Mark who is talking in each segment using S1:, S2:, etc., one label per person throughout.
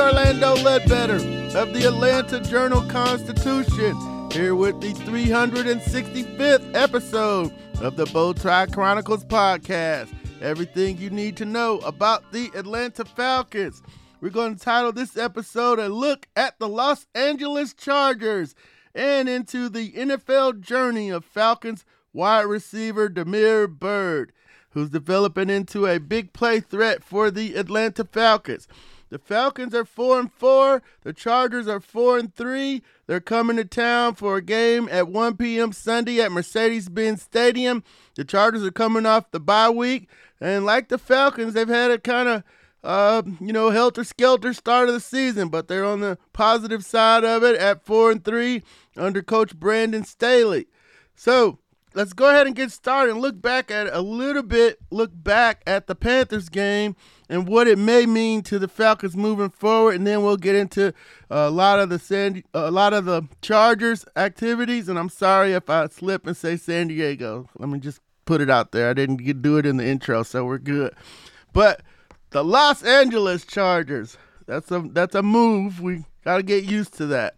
S1: Orlando Ledbetter of the Atlanta Journal Constitution, here with the 365th episode of the Bowtie Chronicles podcast. Everything you need to know about the Atlanta Falcons. We're going to title this episode A Look at the Los Angeles Chargers and into the NFL journey of Falcons wide receiver Damiere Byrd, who's developing into a big play threat for the Atlanta Falcons. The Falcons are 4 and 4, the Chargers are 4 and 3. They're coming to town for a game at 1 p.m. Sunday at Mercedes-Benz Stadium. The Chargers are coming off the bye week, and like the Falcons, they've had a kind of uh, you know, helter skelter start of the season, but they're on the positive side of it at four and three under Coach Brandon Staley. So let's go ahead and get started and look back at a little bit, look back at the Panthers game and what it may mean to the Falcons moving forward, and then we'll get into a lot of the San, a lot of the Chargers activities. And I'm sorry if I slip and say San Diego. Let me just put it out there. I didn't get, do it in the intro, so we're good. But the Los Angeles Chargers. That's a that's a move. We got to get used to that.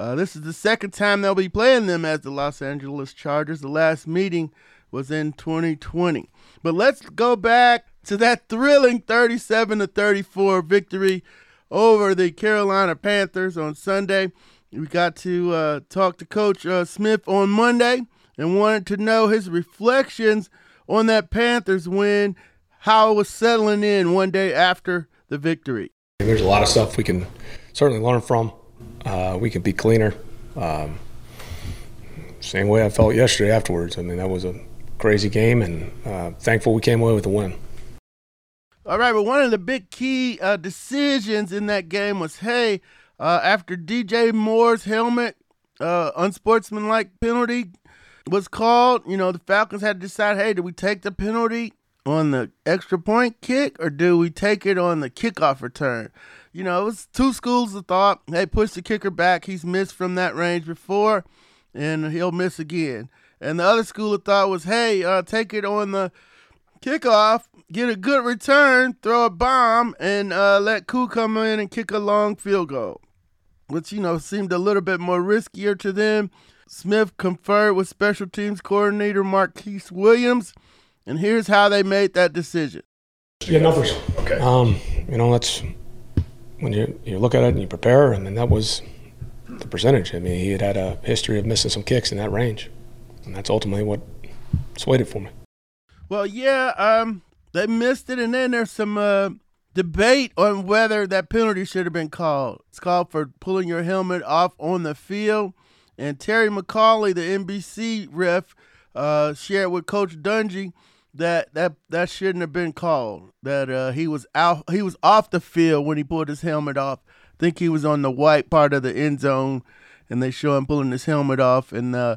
S1: Uh, this is the second time they'll be playing them as the Los Angeles Chargers. The last meeting was in 2020. But let's go back to that thrilling 37 to 34 victory over the Carolina Panthers on Sunday. We got to uh, talk to Coach uh, Smith on Monday and wanted to know his reflections on that Panthers win, how it was settling in one day after the victory.
S2: There's a lot of stuff we can certainly learn from. Uh, we could be cleaner. Um, same way I felt yesterday afterwards. I mean, that was a crazy game, and uh, thankful we came away with a win.
S1: All right, but one of the big key uh, decisions in that game was, hey, uh, after DJ Moore's helmet uh, unsportsmanlike penalty was called, you know, the Falcons had to decide, hey, do we take the penalty on the extra point kick or do we take it on the kickoff return? You know, it was two schools of thought. Hey, push the kicker back. He's missed from that range before, and he'll miss again. And the other school of thought was, hey, uh, take it on the kickoff, get a good return, throw a bomb, and uh, let Koo come in and kick a long field goal, which, you know, seemed a little bit more riskier to them. Smith conferred with special teams coordinator Marquice Williams, and here's how they made that decision.
S2: Yeah, numbers. Okay. Um, you know, that's when you you look at it and you prepare. I mean, that was the percentage. I mean, he had had a history of missing some kicks in that range, and that's ultimately what swayed it for me.
S1: Well, yeah, um, they missed it, and then there's some uh, debate on whether that penalty should have been called. It's called for pulling your helmet off on the field, and Terry McAulay, the NBC ref, uh, shared with Coach Dungy that that that shouldn't have been called. That uh, he was out, he was off the field when he pulled his helmet off. I think he was on the white part of the end zone, and they show him pulling his helmet off. And uh,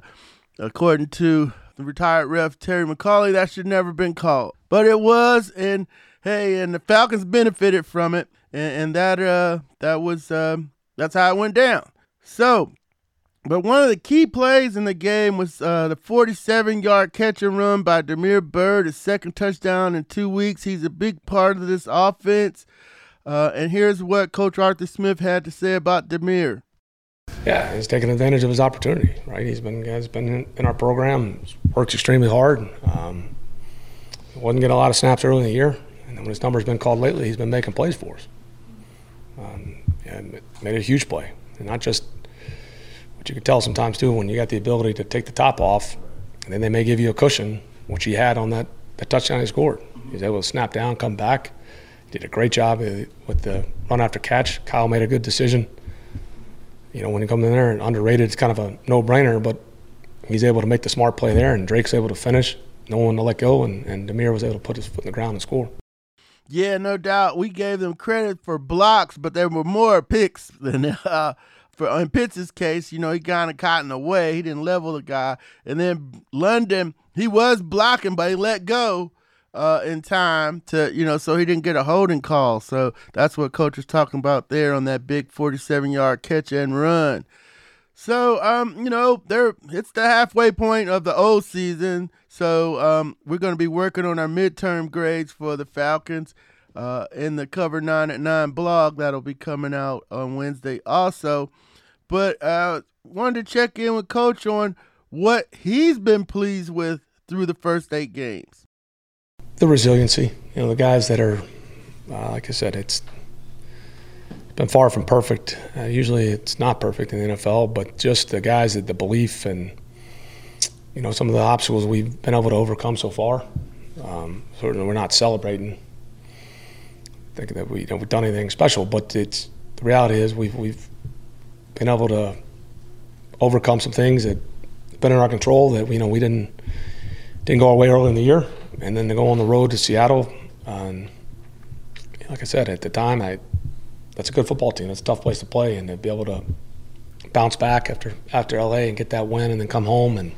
S1: according to the retired ref Terry McAulay, that should never been called, but it was. And hey, and the Falcons benefited from it, and, and that uh that was um, that's how it went down. So but one of the key plays in the game was uh, the 47 yard catch and run by Damiere Byrd, his second touchdown in two weeks. He's a big part of this offense. Uh, and here's what Coach Arthur Smith had to say about Damiere.
S2: Yeah, he's taking advantage of his opportunity, right? He's been has been in, our program, works extremely hard. Um, wasn't getting a lot of snaps early in the year, and then when his number's been called lately, he's been making plays for us. Um, and made a huge play, and not just but you can tell sometimes too when you got the ability to take the top off, and then they may give you a cushion, which he had on that, that touchdown he scored. He's able to snap down, come back. Did a great job with the run after catch. Kyle made a good decision. You know, when he comes in there and underrated, it's kind of a no-brainer, but he's able to make the smart play there, and Drake's able to finish. no one to let go, and, and Damiere was able to put his foot in the ground and score.
S1: Yeah, no doubt. We gave them credit for blocks, but there were more picks than uh, for in Pitts' case. You know, he kind of caught in the way. He didn't level the guy, and then London, he was blocking, but he let go uh, in time to you know, so he didn't get a holding call. So that's what coach was talking about there on that big 47 yard catch and run. So um, you know, there it's the halfway point of the old season. So um, we're going to be working on our midterm grades for the Falcons uh, in the Cover Nine at Nine blog that'll be coming out on Wednesday also. But uh, wanted to check in with Coach on what he's been pleased with through the first eight games.
S2: The resiliency, you know, the guys that are, uh, like I said, it's been far from perfect. Uh, usually, it's not perfect in the NFL, but just the guys that the belief and you know some of the obstacles we've been able to overcome so far. Um, certainly, we're not celebrating thinking that we you know, we've done anything special, but it's the reality is we've we've been able to overcome some things that have been in our control that you know we didn't didn't go our way early in the year, and then to go on the road to Seattle. And like I said at the time, I that's a good football team. It's a tough place to play, and to be able to bounce back after after LA and get that win, and then come home and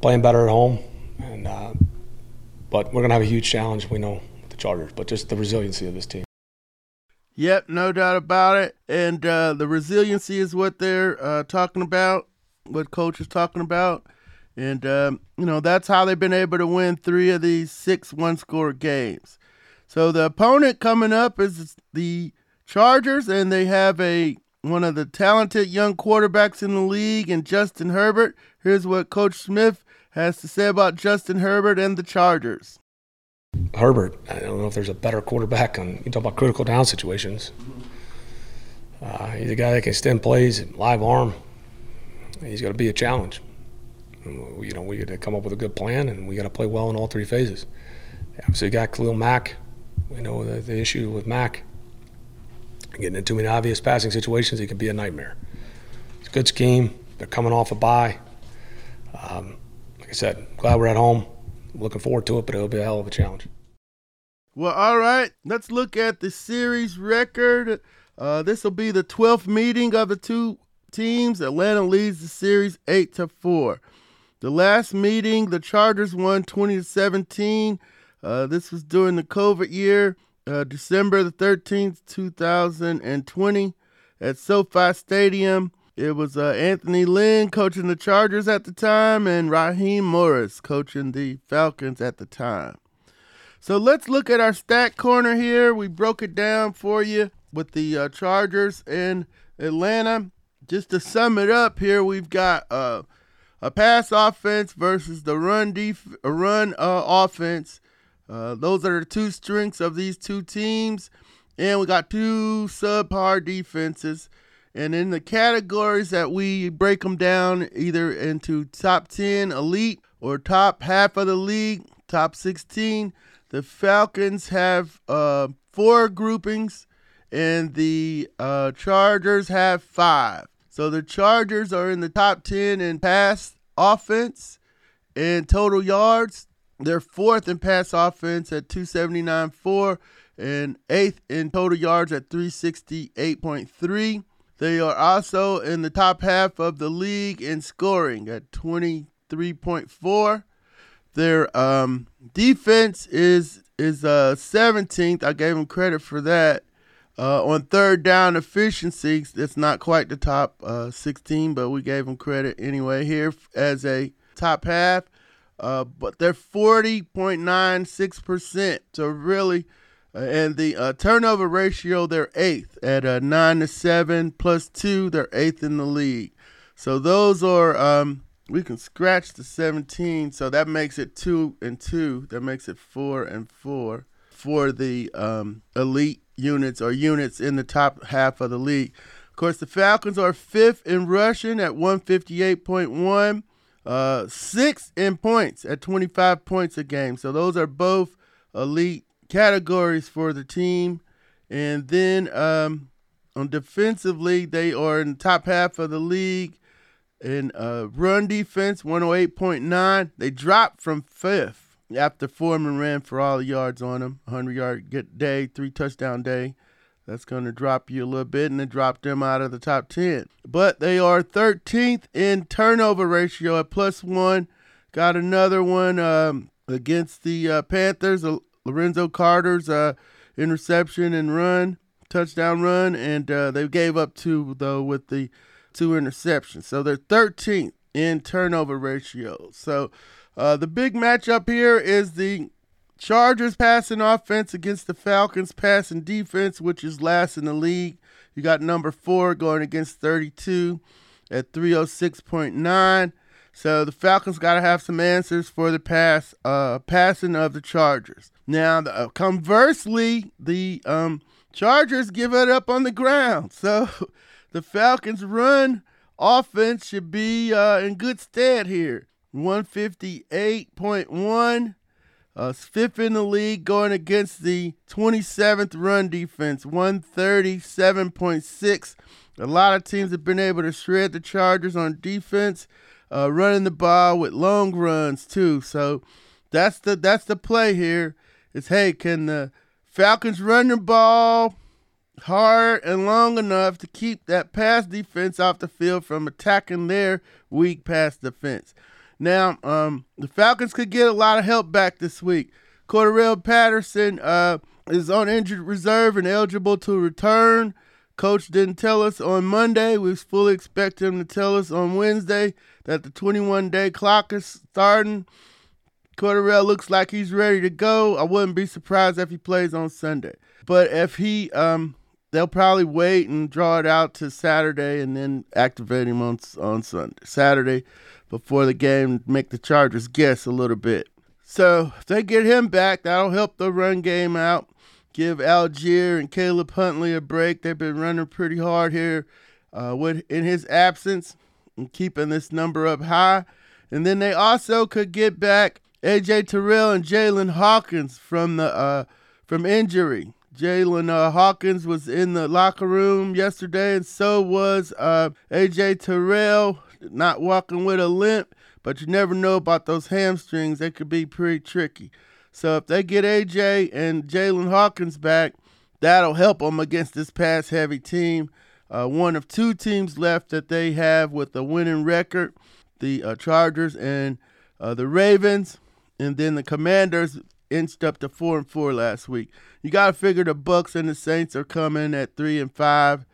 S2: playing better at home. And uh, but we're gonna have a huge challenge. We know Chargers, but just the resiliency of this team.
S1: Yep, no doubt about it. And uh, the resiliency is what they're uh, talking about, what coach is talking about. And, um, you know, that's how they've been able to win three of these six one score games. So the opponent coming up is the Chargers, and they have a one of the talented young quarterbacks in the league, and Justin Herbert. Here's what Coach Smith has to say about Justin Herbert and the Chargers.
S2: Herbert, I don't know if there's a better quarterback on. You talk about critical down situations. Uh, he's a guy that can extend plays, live arm. He's got to be a challenge. You know, we got to come up with a good plan, and we got to play well in all three phases. Obviously, got Khalil Mack. We know the, the issue with Mack. Getting into too many obvious passing situations, he can be a nightmare. It's a good scheme. They're coming off a bye. Um, like I said, glad we're at home looking forward to it, but it'll be a hell of a challenge.
S1: Well, all right. Let's look at the series record. Uh, this will be the 12th meeting of the two teams. Atlanta leads the series 8 to 4. The last meeting, the Chargers won 20 to 17. Uh, this was during the COVID year, uh, December the 13th, 2020, at SoFi Stadium. It was uh, Anthony Lynn coaching the Chargers at the time and Raheem Morris coaching the Falcons at the time. So let's look at our stat corner here. We broke it down for you with the uh, Chargers in Atlanta. Just to sum it up here, we've got uh, a pass offense versus the run def- run uh, offense. Uh, those are the two strengths of these two teams. And we got two subpar defenses. And in the categories that we break them down either into top 10 elite or top half of the league, top 16, the Falcons have uh, four groupings and the uh, Chargers have five. So the Chargers are in the top 10 in pass offense and total yards. They're fourth in pass offense at 279.4 and eighth in total yards at 368.3. They are also in the top half of the league in scoring at 23.4. Their um, defense is is uh, 17th. I gave them credit for that. Uh, on third down efficiency, it's not quite the top uh, 16, but we gave them credit anyway here as a top half. Uh, but they're 40.96%. So really and the uh, turnover ratio, they're eighth at uh, nine to seven plus two. They're eighth in the league. So those are um, we can scratch the 17. So that makes it two and two. That makes it four and four for the um, elite units or units in the top half of the league. Of course, the Falcons are fifth in rushing at 158.1, uh, sixth in points at 25 points a game. So those are both elite categories for the team. And then um, on defensively, they are in the top half of the league In uh, run defense, 108.9. They dropped from fifth after Foreman ran for all the yards on them. 100 yard day, three touchdown day. That's going to drop you a little bit, and it dropped them out of the top 10. But they are 13th in turnover ratio at plus one. Got another one um, against the uh, Panthers. Lorenzo Carter's uh, interception and run, touchdown run, and uh, they gave up two, though, with the two interceptions. So they're 13th in turnover ratio. So uh, the big matchup here is the Chargers passing offense against the Falcons passing defense, which is last in the league. You got number four going against 32 at 306.9. So the Falcons got to have some answers for the pass uh, passing of the Chargers. Now, uh, conversely, the um, Chargers give it up on the ground. So the Falcons' run offense should be uh, in good stead here. 158.1 uh, fifth in the league going against the 27th run defense, 137.6. A lot of teams have been able to shred the Chargers on defense, uh, running the ball with long runs too. So that's the that's the play here. Is hey, can the Falcons run the ball hard and long enough to keep that pass defense off the field from attacking their weak pass defense? Now, um, the Falcons could get a lot of help back this week. Cordarrelle Patterson uh, is on injured reserve and eligible to return. Coach didn't tell us on Monday. We fully expect him to tell us on Wednesday that the 21 day clock is starting. Cordarrelle looks like he's ready to go. I wouldn't be surprised if he plays on Sunday. But if he, um, they'll probably wait and draw it out to Saturday and then activate him on on Sunday. Saturday before the game make the Chargers guess a little bit. So if they get him back, that'll help the run game out. Give Allgeier and Caleb Huntley a break. They've been running pretty hard here uh, with in his absence and keeping this number up high. And then they also could get back AJ Terrell and Jaylinn Hawkins from the uh, from injury. Jaylinn uh, Hawkins was in the locker room yesterday, and so was uh, AJ Terrell not walking with a limp, but you never know about those hamstrings. They could be pretty tricky. So if they get AJ and Jaylinn Hawkins back, that'll help them against this pass heavy team. Uh, one of two teams left that they have with a winning record the uh, Chargers and uh, the Ravens. And then the Commanders inched up to four and four last week. You got to figure the Bucks and the Saints are coming at three and five.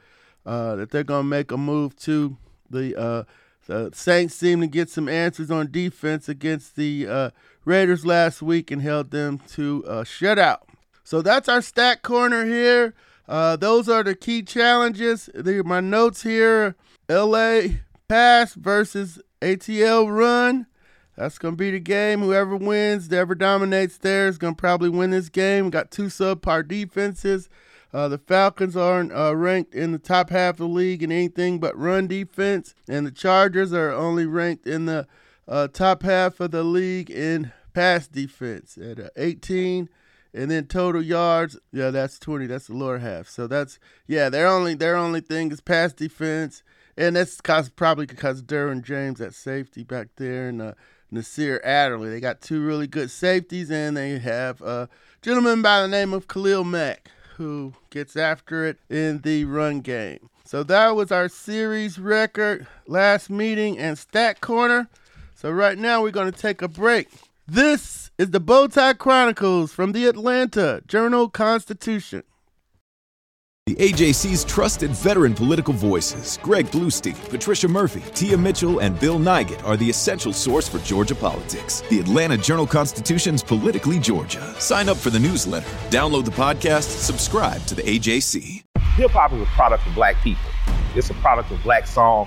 S1: Uh, that they're gonna make a move to the uh, the Saints seem to get some answers on defense against the uh, Raiders last week and held them to a shutout. So that's our stat corner here. Uh, those are the key challenges. Are my notes here. LA pass versus ATL run. That's to be the game. Whoever wins, whoever dominates there is to probably win this game. We got two subpar defenses. Uh, the Falcons aren't uh, ranked in the top half of the league in anything but run defense, and the Chargers are only ranked in the uh, top half of the league in pass defense at uh, 18. And then total yards, yeah, that's 20. That's the lower half. So that's yeah, their only their only thing is pass defense, and that's probably because Derwin James at safety back there and uh, Nasir Adderley. They got two really good safeties, and they have a gentleman by the name of Khalil Mack who gets after it in the run game. So that was our series record, last meeting, and stat corner. So right now we're going to take a break. This is the Bowtie Chronicles from the Atlanta Journal Constitution.
S3: The AJC's trusted veteran political voices, Greg Bluestein, Patricia Murphy, Tia Mitchell, and Bill Nigut, are the essential source for Georgia politics. The Atlanta Journal Constitution's Politically Georgia. Sign up for the newsletter, download the podcast, subscribe to the AJC.
S4: Hip hop is a product of black people. It's a product of black song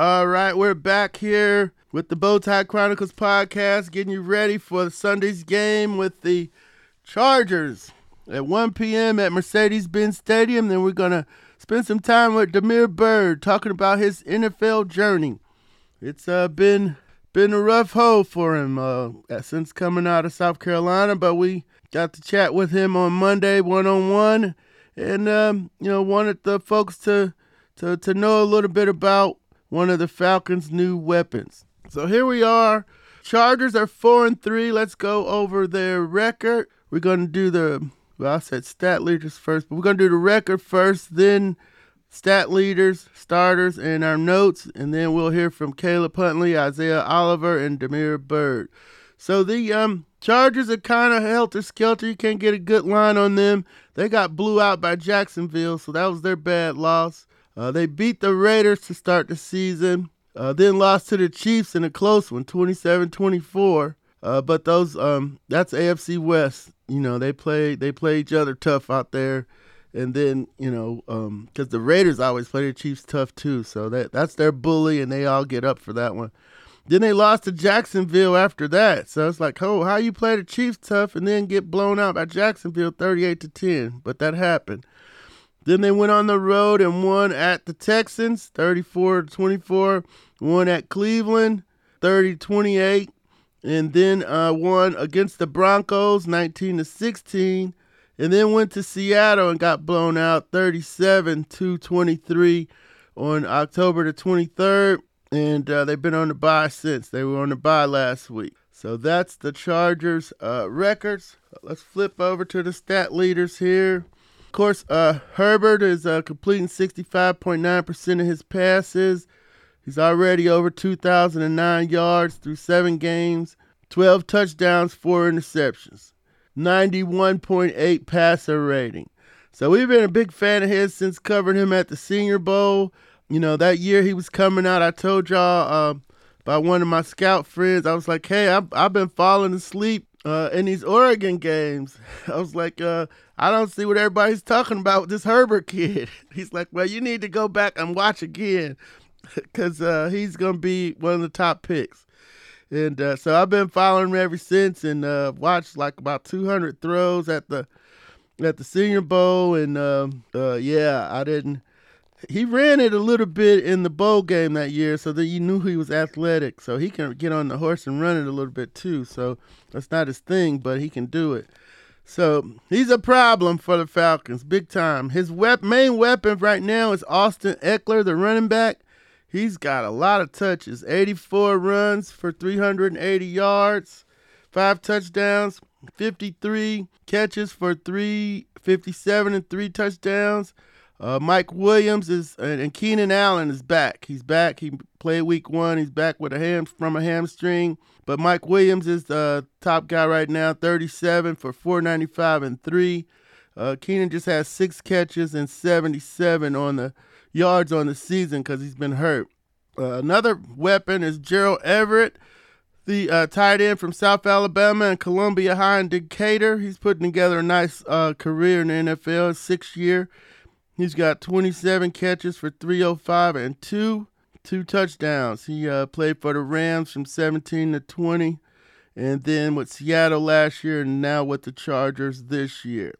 S1: All right, we're back here with the Bowtie Chronicles podcast, getting you ready for Sunday's game with the Chargers at 1 p.m. at Mercedes Benz Stadium. Then we're going to spend some time with Damiere Byrd talking about his NFL journey. It's uh, been been a rough hole for him uh, since coming out of South Carolina, but we got to chat with him on Monday one on one, and um, you know wanted the folks to to to know a little bit about one of the Falcons' new weapons. So here we are. Chargers are four and three. Let's go over their record. We're gonna do the well, I said stat leaders first, but we're gonna do the record first, then stat leaders, starters, and our notes, and then we'll hear from Caleb Huntley, Isaiah Oliver, and Damiere Byrd. So the um, Chargers are kind of helter skelter. You can't get a good line on them. They got blew out by Jacksonville, so that was their bad loss. Uh, they beat the Raiders to start the season, uh, then lost to the Chiefs in a close one, 27-24. Uh, but those um, that's AFC West. You know they play they play each other tough out there and then you know because um, the Raiders always play the Chiefs tough too, so that that's their bully, and they all get up for that one. Then they lost to Jacksonville after that, so it's like, oh, how you play the Chiefs tough and then get blown out by Jacksonville thirty-eight to ten? But that happened. Then they went on the road and won at the Texans, thirty-four to twenty-four. Won at Cleveland, 30-28. and then uh, won against the Broncos, nineteen to sixteen and then went to Seattle and got blown out 37 to 23 on October the 23rd. And uh, they've been on the bye since. They were on the bye last week. So that's the Chargers uh, records. Let's flip over to the stat leaders here. Of course, uh, Herbert is uh, completing 65.9% of his passes. He's already over 2,009 yards through seven games, 12 touchdowns, four interceptions. 91.8 passer rating. So we've been a big fan of his since covering him at the Senior Bowl. You know, that year he was coming out, I told y'all uh, by one of my scout friends, I was like, hey, I've, I've been falling asleep uh, in these Oregon games. I was like, uh, I don't see what everybody's talking about with this Herbert kid. He's like, well, you need to go back and watch again because uh, he's going to be one of the top picks. And uh, so I've been following him ever since, and uh, watched like about 200 throws at the at the Senior Bowl, and um, uh, yeah, I didn't. He ran it a little bit in the bowl game that year, so that you knew he was athletic. So he can get on the horse and run it a little bit too. So that's not his thing, but he can do it. So he's a problem for the Falcons, big time. His main weapon right now is Austin Ekeler, the running back. He's got a lot of touches 84 runs for 380 yards, five touchdowns, 53 catches for 357 and three touchdowns. Uh, Mike Williams is and Keenan Allen is back. He's back. He played week one. He's back with a ham from a hamstring. But Mike Williams is the top guy right now, 37 for 495 and three. Uh, Keenan just has six catches and 77 on the yards on the season because he's been hurt. Uh, another weapon is Gerald Everett, the uh, tight end from South Alabama and Columbia High in Decatur. He's putting together a nice uh, career in the NFL, six year. He's got 27 catches for 305 and two two touchdowns. He uh, played for the Rams from 17 to 20, and then with Seattle last year, and now with the Chargers this year.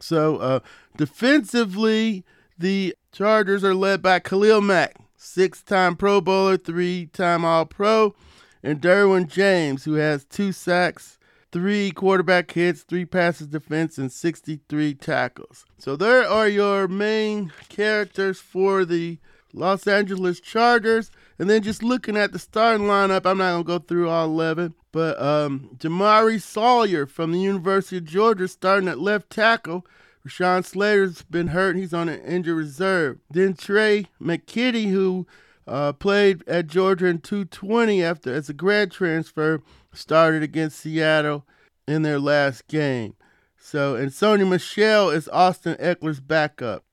S1: So uh, defensively, the Chargers are led by Khalil Mack, six time Pro Bowler, three time All Pro, and Derwin James, who has two sacks, three quarterback hits, three passes defense, and 63 tackles. So there are your main characters for the Los Angeles Chargers. And then just looking at the starting lineup, I'm not going to go through all 11, but um, Jamaree Salyer from the University of Georgia starting at left tackle Rashawn Slater's been hurt. He's on an injured reserve. Then Tre' McKitty, who uh, played at Georgia in 220 after as a grad transfer, started against Seattle in their last game. So, and Sony Michel is Austin Ekeler's backup.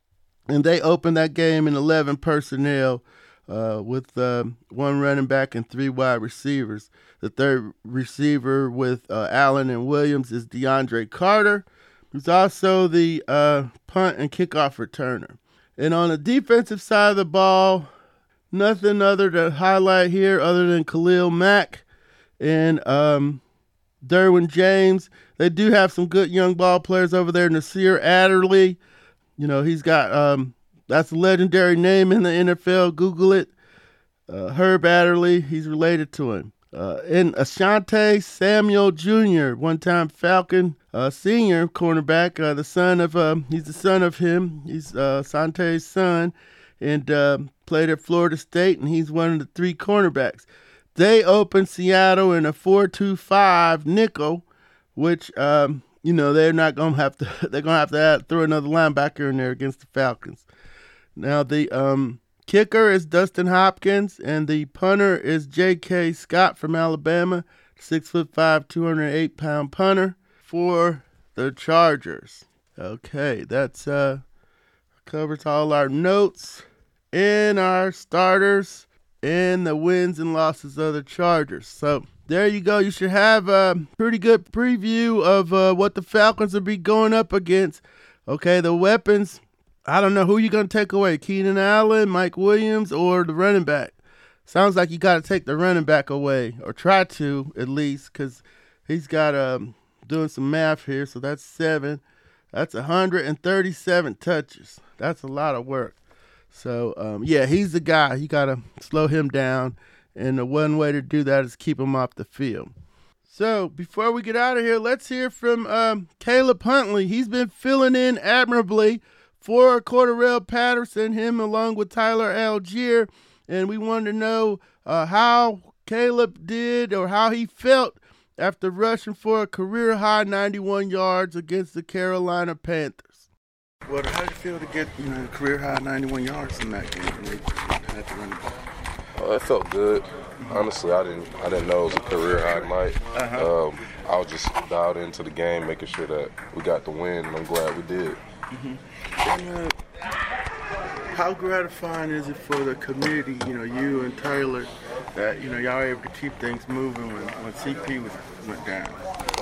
S1: And they opened that game in 11 personnel uh, with uh, one running back and three wide receivers. The third receiver with uh, Allen and Williams is DeAndre Carter who's also the uh, punt and kickoff returner. And on the defensive side of the ball, nothing other to highlight here other than Khalil Mack and um, Derwin James. They do have some good young ball players over there. Nasir Adderley, you know, he's got um, that's a legendary name in the NFL. Google it. Uh, Herb Adderley, he's related to him. Uh, and Asante Samuel Jr., one-time Falcon uh, senior cornerback, uh, the son of uh, he's the son of him. He's uh, Asante's son, and uh, played at Florida State, and he's one of the three cornerbacks. They opened Seattle in a four-two-five nickel, which um, you know they're not gonna have to. They're gonna have to add, throw another linebacker in there against the Falcons. Now the um, kicker is Dustin Hopkins, and the punter is J.K. Scott from Alabama, six foot five, two hundred eight pound punter for the Chargers. Okay, that's uh covers all our notes and our starters and the wins and losses of the Chargers. So there you go. You should have a pretty good preview of uh, what the Falcons will be going up against. Okay, the weapons. I don't know who you're going to take away Keenan Allen, Mike Williams, or the running back. Sounds like you got to take the running back away, or try to at least, because he's got um, doing some math here. So that's seven. That's 137 touches. That's a lot of work. So um, yeah, he's the guy. You got to slow him down, and the one way to do that is keep him off the field. So before we get out of here, let's hear from um, Caleb Huntley. He's been filling in admirably for Cordarrelle Patterson, him along with Tyler Allgeier. and we wanted to know uh, how Caleb did or how he felt after rushing for a career high 91 yards against the Carolina Panthers. Well, how did you feel to get you know career high 91 yards in that game? Had to run it back.
S5: Oh, it felt good. Honestly, I didn't I didn't know it was a career high night.
S1: Uh-huh.
S5: Um, I was just dialed into the game, making sure that we got the win, and I'm glad we did.
S1: Mm-hmm. And, uh, how gratifying is it for the community, you know, you and Tyler, that you know y'all are able to keep things moving when, when CP was went down?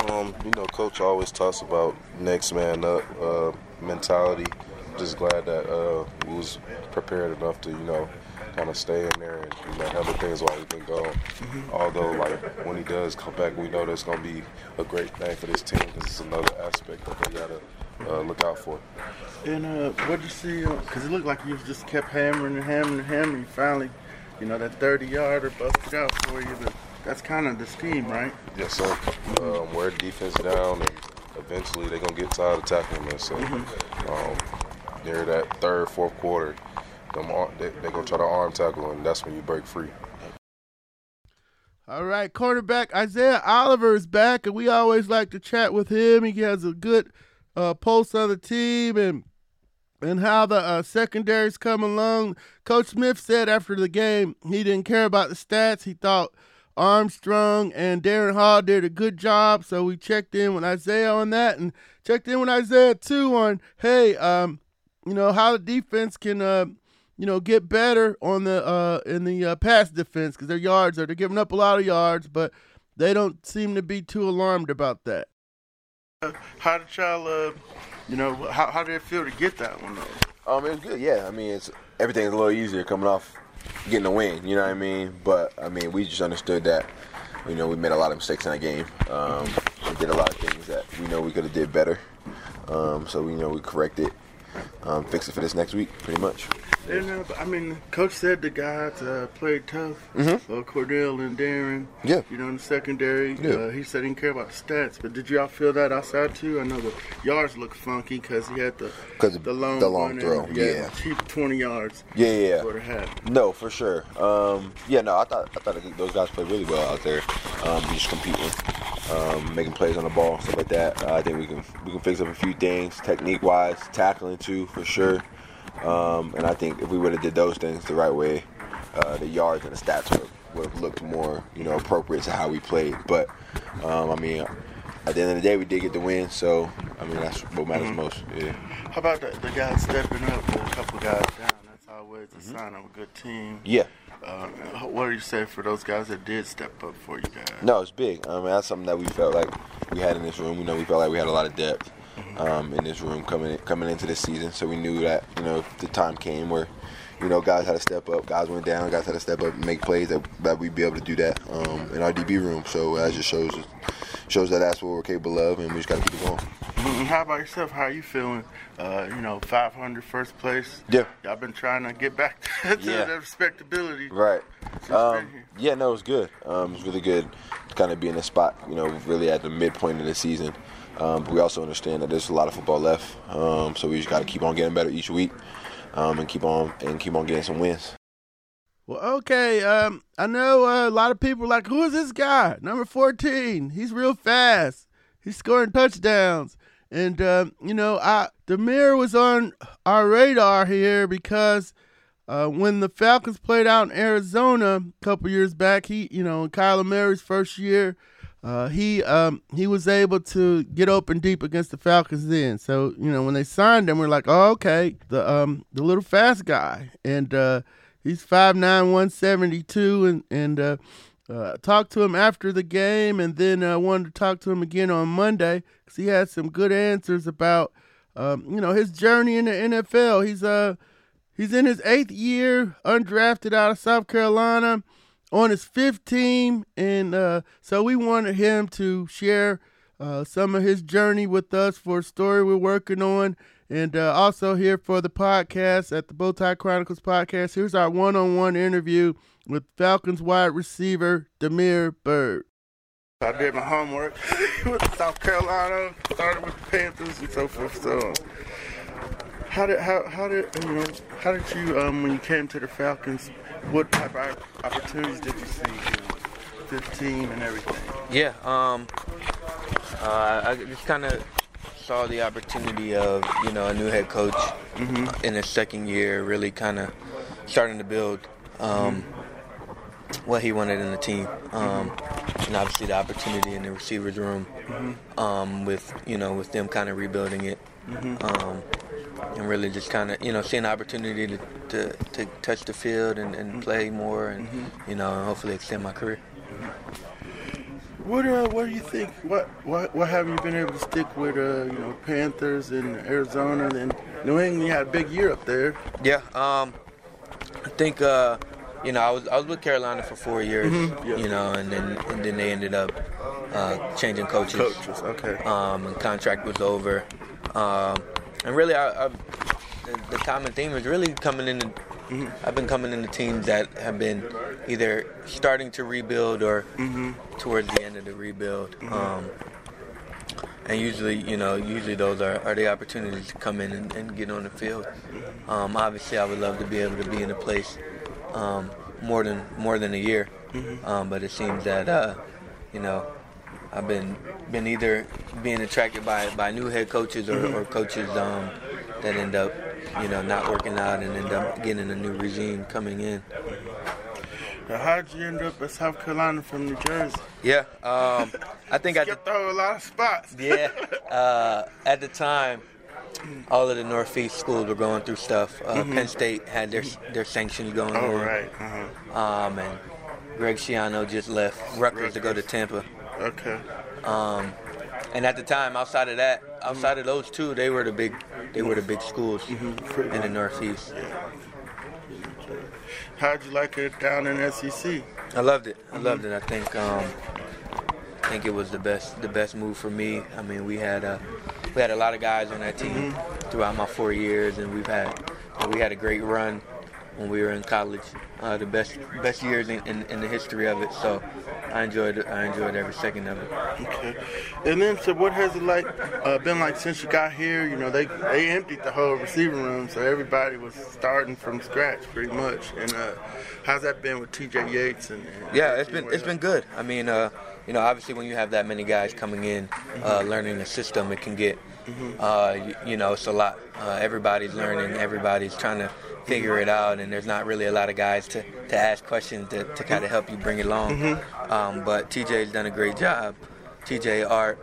S5: Um, you know, coach always talks about next man up uh, mentality. Just glad that uh, we was prepared enough to, you know, kind of stay in there and you know, handle things while we've been gone. Although, like when he does come back, we know that's going to be a great thing for this team because it's another aspect that they got to uh, look out for.
S1: And uh, what did you see? Because it looked like you just kept hammering and hammering and hammering. Finally, you know, that 30 yarder busted out for you. But that's kind of the scheme, right?
S5: Yes, sir. Um, wear the defense down, and eventually they're going to get tired of tackling us. So, um, near that third, fourth quarter, them they, going to try to arm tackle, and that's when you break free.
S1: All right, cornerback Isaiah Oliver is back, and we always like to chat with him. He has a good uh, pulse of the team and and how the uh, secondaries come along. Coach Smith said after the game he didn't care about the stats. He thought Armstrong and Darren Hall did a good job, so we checked in with Isaiah on that, and checked in with Isaiah too on hey, um, you know how the defense can. Uh, you know, get better on the uh in the uh, pass defense because their yards are they're giving up a lot of yards, but they don't seem to be too alarmed about that. Uh, how did y'all, uh, you know, how, how did it feel to get that one though?
S6: Um, it was good. Yeah, I mean, it's everything's a little easier coming off getting a win. You know what I mean? But I mean, we just understood that. You know, we made a lot of mistakes in that game. Um, we did a lot of things that we know we could have did better. Um, so we know we corrected, um, fix it for this next week, pretty much.
S1: Uh, I mean, coach said the guys uh, played tough.
S6: Mhm.
S1: Uh, Cornell and Darren.
S6: Yeah.
S1: You know, in the secondary.
S6: Yeah.
S1: Uh, he said he didn't care about the stats, but did y'all feel that outside too? I know the yards look funky because he had the
S6: 'Cause
S1: the long
S6: the long
S1: one and-
S6: throw, yeah.
S1: cheap twenty yards.
S6: Yeah, yeah, yeah.
S1: For the hat.
S6: No, for sure. Um, yeah, no, I thought I thought those guys played really well out there. Um, just competing, um, making plays on the ball, stuff like that. Uh, I think we can we can fix up a few things, technique wise, tackling too, for sure. Um, and I think if we would have did those things the right way, uh, the yards and the stats would have looked more, you know, appropriate to how we played. But um, I mean, at the end of the day, we did get the win. So I mean, that's what matters most. Yeah.
S1: How about the, the guys stepping up? The couple guys down. That's always a sign of a good team.
S6: Yeah.
S1: Uh, what do you say for those guys that did step up for you guys?
S6: No, it's big. I mean, that's something that we felt like we had in this room. You know, we felt like we had a lot of depth um, in this room coming coming into this season. So we knew that you know the time came where you know, guys had to step up. Guys went down. Guys had to step up and make plays that, that we'd be able to do that um, in our DB room. So that just shows shows that that's what we're capable of, and we just got to keep it going.
S1: How about yourself? How are you feeling? Uh, you know, 500 first place.
S6: Yeah.
S1: Y'all been trying to get back to, to
S6: Yeah.
S1: that respectability.
S6: Right. Um, yeah, no, it was good. Um, it was really good to kind of be in a spot, you know, really at the midpoint of the season. Um, but we also understand that there's a lot of football left, um, so we just got to keep on getting better each week, um, and keep on and keep on getting some wins.
S1: Well, okay. Um, I know uh, a lot of people like, who is this guy? Number 14. He's real fast. He's scoring touchdowns. And, um, you know, I Damiere was on our radar here because uh, when the Falcons played out in Arizona a couple years back, he, you know, in Kyler Murray's first year, uh, he um, he was able to get open deep against the Falcons then. So, you know, when they signed him, we're like, oh, okay, the um, the little fast guy. And, uh, He's 5'9", 172, and and uh, uh, talked to him after the game, and then uh, wanted to talk to him again on Monday because he had some good answers about um, you know his journey in the NFL. He's uh he's in his eighth year, undrafted out of South Carolina, on his fifth team, and uh, so we wanted him to share uh, some of his journey with us for a story we're working on. And uh, also here for the podcast at the Bowtie Chronicles podcast. Here's our one-on-one interview with Falcons wide receiver Damiere Byrd. I did my homework with South Carolina, started with the Panthers and so forth. So, how did how how did you know how did you um when you came to the Falcons? What type of opportunities did you see? You know, Fifteen and everything.
S7: Yeah, um, uh, I just kind of saw the opportunity of you know a new head coach
S1: Mhm.
S7: in his second year, really kind of starting to build um, what he wanted in the team, um, and obviously the opportunity in the receivers room,
S1: Mhm.
S7: um, with you know with them kind of rebuilding it,
S1: Mhm.
S7: um, and really just kind of you know seeing the opportunity to, to, to touch the field and, and play more, and you know and hopefully extend my career.
S1: What uh, what do you think? What what what have you been able to stick with? Uh, you know, Panthers in Arizona, then New England. You had a big year up there.
S7: Yeah, um, I think uh, you know I was I was with Carolina for four years,
S1: Mhm, yeah.
S7: you know, and then and then they ended up uh, changing coaches.
S1: Coaches, okay.
S7: Um, and contract was over, um, and really, I, I, the, the common theme is really coming in.
S1: Mm-hmm.
S7: I've been coming into teams that have been either starting to rebuild or
S1: Mm-hmm.
S7: towards the end of the rebuild.
S1: Mhm.
S7: Um, and usually, you know, usually those are, are the opportunities to come in and, and get on the field. Um, obviously, I would love to be able to be in a place um, more than more than a year,
S1: Mhm.
S7: um, but it seems that uh, you know I've been been either being attracted by by new head coaches or,
S1: Mhm.
S7: or coaches um, that end up you know not working out and end up getting a new regime coming in.
S1: Now, how did you end up at South Carolina from New Jersey?
S7: Yeah, um, I think I
S1: skipped over a lot of spots.
S7: Yeah. Uh, at the time, all of the Northeast schools were going through stuff. Uh,
S1: Mhm.
S7: Penn State had their their sanctions going
S1: Oh,
S7: on.
S1: right. Uh-huh.
S7: Um, and Greg Schiano just left Rutgers to go to Tampa.
S1: Okay.
S7: Um, and at the time, outside of that, outside of those two, they were the big they were the big schools
S1: Mm-hmm.
S7: in the Northeast.
S1: How'd you like it down in SEC?
S7: I loved it. I loved it. I think um, I think it was the best the best move for me. I mean, we had a we had a lot of guys on that team mm-hmm. throughout my four years, and we've had we had a great run when we were in college. Uh, the best best years in, in, in the history of it. So I enjoyed. I enjoyed every second of it.
S1: Okay. And then, so what has it like uh, been like since you got here? You know, they they emptied the whole receiving room, so everybody was starting from scratch pretty much. And uh, how's that been with T.J. Yates and? and
S7: Yeah, it's been it's been good. I mean, uh, you know, obviously when you have that many guys coming in, uh, learning the system, it can get, uh, you, you know, it's a lot. Uh, everybody's learning, everybody's trying to figure it out, and there's not really a lot of guys to, to ask questions to, to kind of help you bring it along.
S1: Mhm.
S7: Um, but TJ's done a great job. TJ Art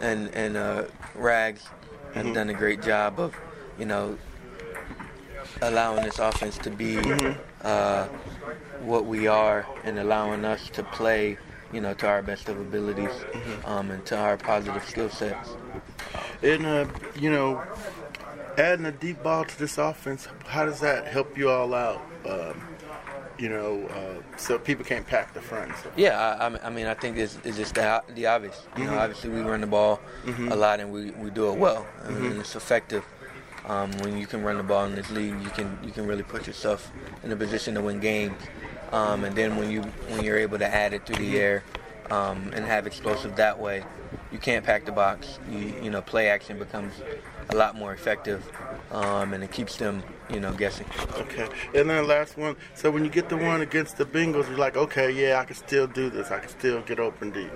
S7: and and uh, Rags have
S1: Mhm.
S7: done a great job of, you know, allowing this offense to be
S1: Mhm.
S7: uh, what we are and allowing us to play, you know, to our best of abilities um, and to our positive skill sets.
S1: And uh, you know, adding a deep ball to this offense, how does that help you all out? Um, you know, uh, so people can't pack the front. So.
S7: Yeah, I, I, mean, I think it's, it's just the, the obvious. You mm-hmm. know, obviously we run the ball mm-hmm. a lot and we, we do it well. I mean, mm-hmm. it's effective. Um, when you can run the ball in this league, you can you can really put yourself in a position to win games. Um, and then when you when you're able to add it through the mm-hmm. air um, and have explosive that way, you can't pack the box. You you know, play action becomes a lot more effective, um, and it keeps them, you know, guessing.
S1: Okay. And then last one. So when you get the one against the Bengals, you're like, okay, yeah, I can still do this. I can still get open deep.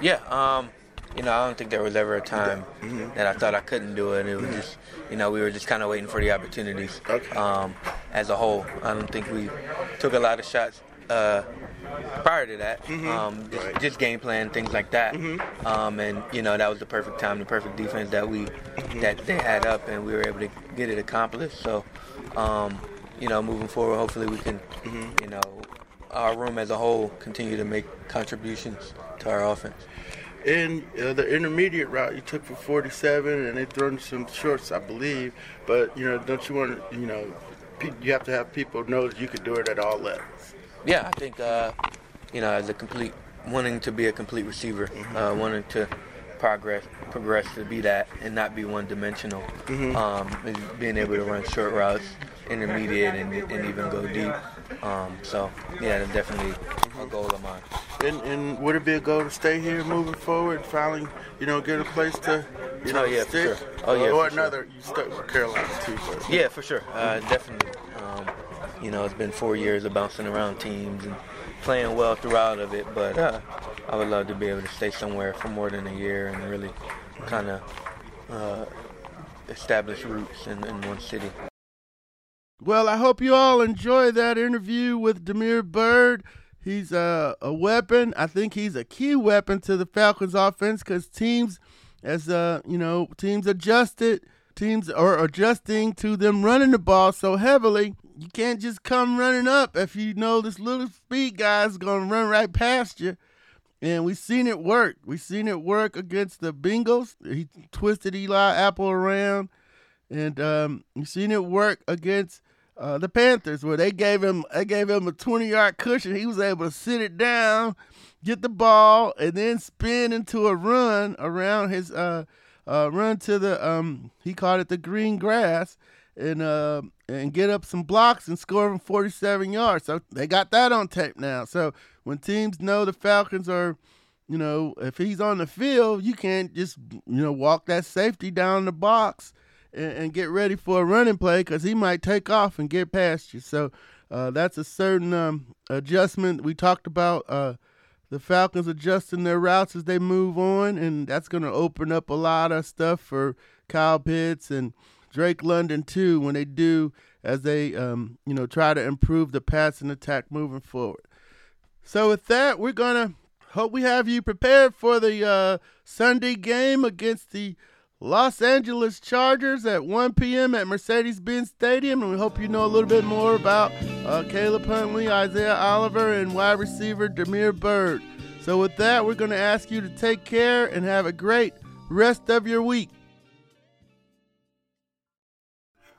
S7: Yeah. Um, you know, I don't think there was ever a time mm-hmm. that I thought I couldn't do it. It was just, you know, we were just kind of waiting for the opportunities.
S1: Okay.
S7: Um, as a whole, I don't think we took a lot of shots uh, prior to that. Mm-hmm. Um, just, right. just, game plan, things like that. Mm-hmm. Um, and you know that was the perfect time, the perfect defense that we mm-hmm. that they had up, and we were able to get it accomplished. So, um, you know, moving forward, hopefully we can, mm-hmm. you know, our room as a whole continue to make contributions to our offense.
S1: In uh, the intermediate route, you took for 47, and they thrown some shorts, I believe. But you know, don't you want to, you know, you have to have people know that you can do it at all levels
S7: yeah, I think uh, you know as a complete wanting to be a complete receiver, mm-hmm. uh, wanting to progress progress to be that and not be one dimensional. Mm-hmm. Um, being able to run short routes, intermediate, and, and even go deep. Um, so yeah, that's definitely a goal of mine.
S1: And, and would it be a goal to stay here moving forward, finally, you know, get a place to, you know,
S7: oh, yeah,
S1: stick?
S7: For sure. Oh yeah,
S1: or, another.
S7: Sure.
S1: You stuck with Carolina too.
S7: But. Yeah, for sure. Uh, definitely. You know, it's been four years of bouncing around teams and playing well throughout of it, but uh, I would love to be able to stay somewhere for more than a year and really kind of uh, establish roots in, in one city.
S1: Well, I hope you all enjoy that interview with Damiere Byrd. He's a, a weapon. I think he's a key weapon to the Falcons offense because teams, as uh, you know, teams adjusted, teams are adjusting to them running the ball so heavily you can't just come running up if you know this little speed guy's gonna run right past you. And we've seen it work. We've seen it work against the Bengals. He twisted Eli Apple around, and um, you seen it work against uh, the Panthers, where they gave him they gave him a twenty yard cushion. He was able to sit it down, get the ball, and then spin into a run around his uh, uh, run to the um, he called it the green grass, and uh, and get up some blocks and score from 47 yards. So they got that on tape now. So when teams know the Falcons are, you know, if he's on the field, you can't just you know walk that safety down the box and, and get ready for a running play because he might take off and get past you. So uh, that's a certain um, adjustment we talked about. Uh, the Falcons adjusting their routes as they move on, and that's going to open up a lot of stuff for Kyle Pitts and Drake London too when they do as they um, you know try to improve the passing attack moving forward. So with that, we're gonna hope we have you prepared for the uh, Sunday game against the Los Angeles Chargers at 1 p.m. at Mercedes-Benz Stadium, and we hope you know a little bit more about uh, Caleb Huntley, Isaiah Oliver, and wide receiver Damiere Byrd. So with that, we're going to ask you to take care and have a great rest of your week.